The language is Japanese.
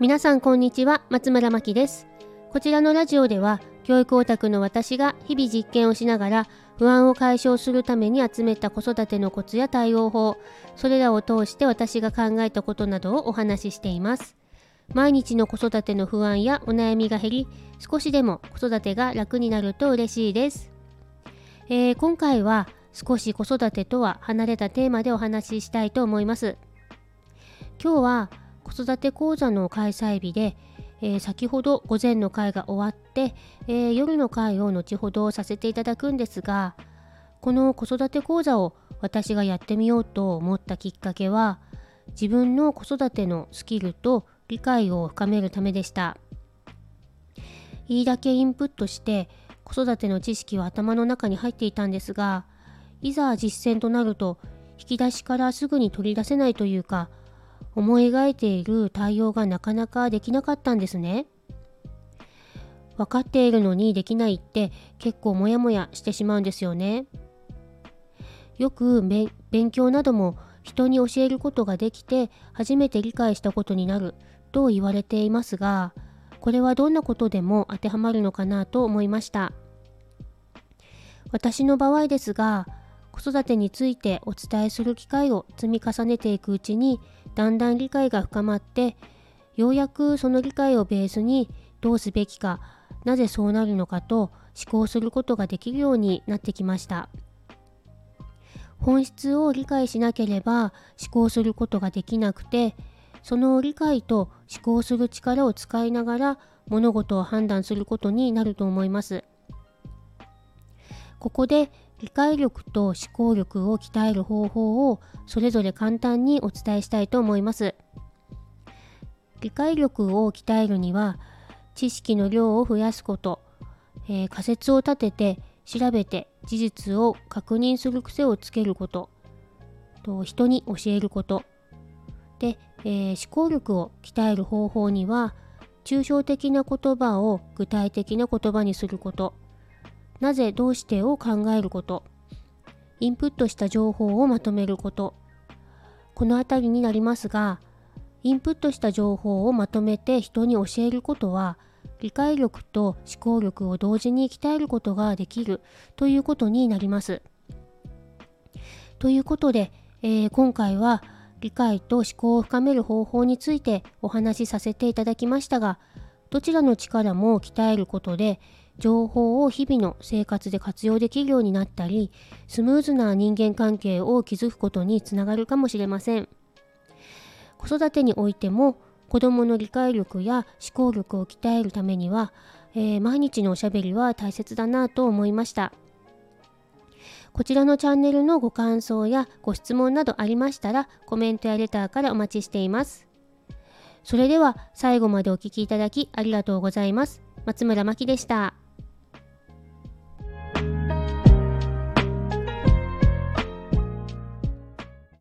皆さんこんにちは松村真希です。こちらのラジオでは教育オタクの私が日々実験をしながら不安を解消するために集めた子育てのコツや対応法それらを通して私が考えたことなどをお話ししています。毎日の子育ての不安やお悩みが減り少しでも子育てが楽になると嬉しいです、えー、今回は少し子育てとは離れたテーマでお話ししたいと思います。今日は子育て講座の開催日で、えー、先ほど午前の会が終わって、えー、夜の会を後ほどさせていただくんですがこの子育て講座を私がやってみようと思ったきっかけは自分の子育てのスキルと理解を深めるためでした。いいだけインプットして子育ての知識は頭の中に入っていたんですがいざ実践となると引き出しからすぐに取り出せないというか思い描いている対応がなかなかできなかったんですね。分かっているのにできないって結構モヤモヤしてしまうんですよね。よく勉強なども人に教えることができて初めて理解したことになると言われていますがこれはどんなことでも当てはまるのかなと思いました私の場合ですが子育てについてお伝えする機会を積み重ねていくうちにだんだん理解が深まってようやくその理解をベースにどうすべきかなぜそうなるのかと思考することができるようになってきました。本質を理解しなければ思考することができなくてその理解と思考する力を使いながら物事を判断することになると思います。ここで理解力と思考力を鍛える方法をそれぞれ簡単にお伝えしたいと思います。理解力を鍛えるには知識の量を増やすこと、えー、仮説を立てて調べて事実を確認する癖をつけることと人に教えることで、えー、思考力を鍛える方法には抽象的な言葉を具体的な言葉にすることなぜどうしてを考えることインプットした情報をまとめることこの辺りになりますがインプットした情報をまとめて人に教えることは理解力と思考力を同時に鍛えることができるということになります。ということで、えー、今回は理解と思考を深める方法についてお話しさせていただきましたがどちらの力も鍛えることで情報を日々の生活で活用できるようになったりスムーズな人間関係を築くことにつながるかもしれません。子育てにおいても子どもの理解力や思考力を鍛えるためには、えー、毎日のおしゃべりは大切だなと思いました。こちらのチャンネルのご感想やご質問などありましたらコメントやレターからお待ちしています。それでは最後までお聴きいただきありがとうございます。松村真希でした。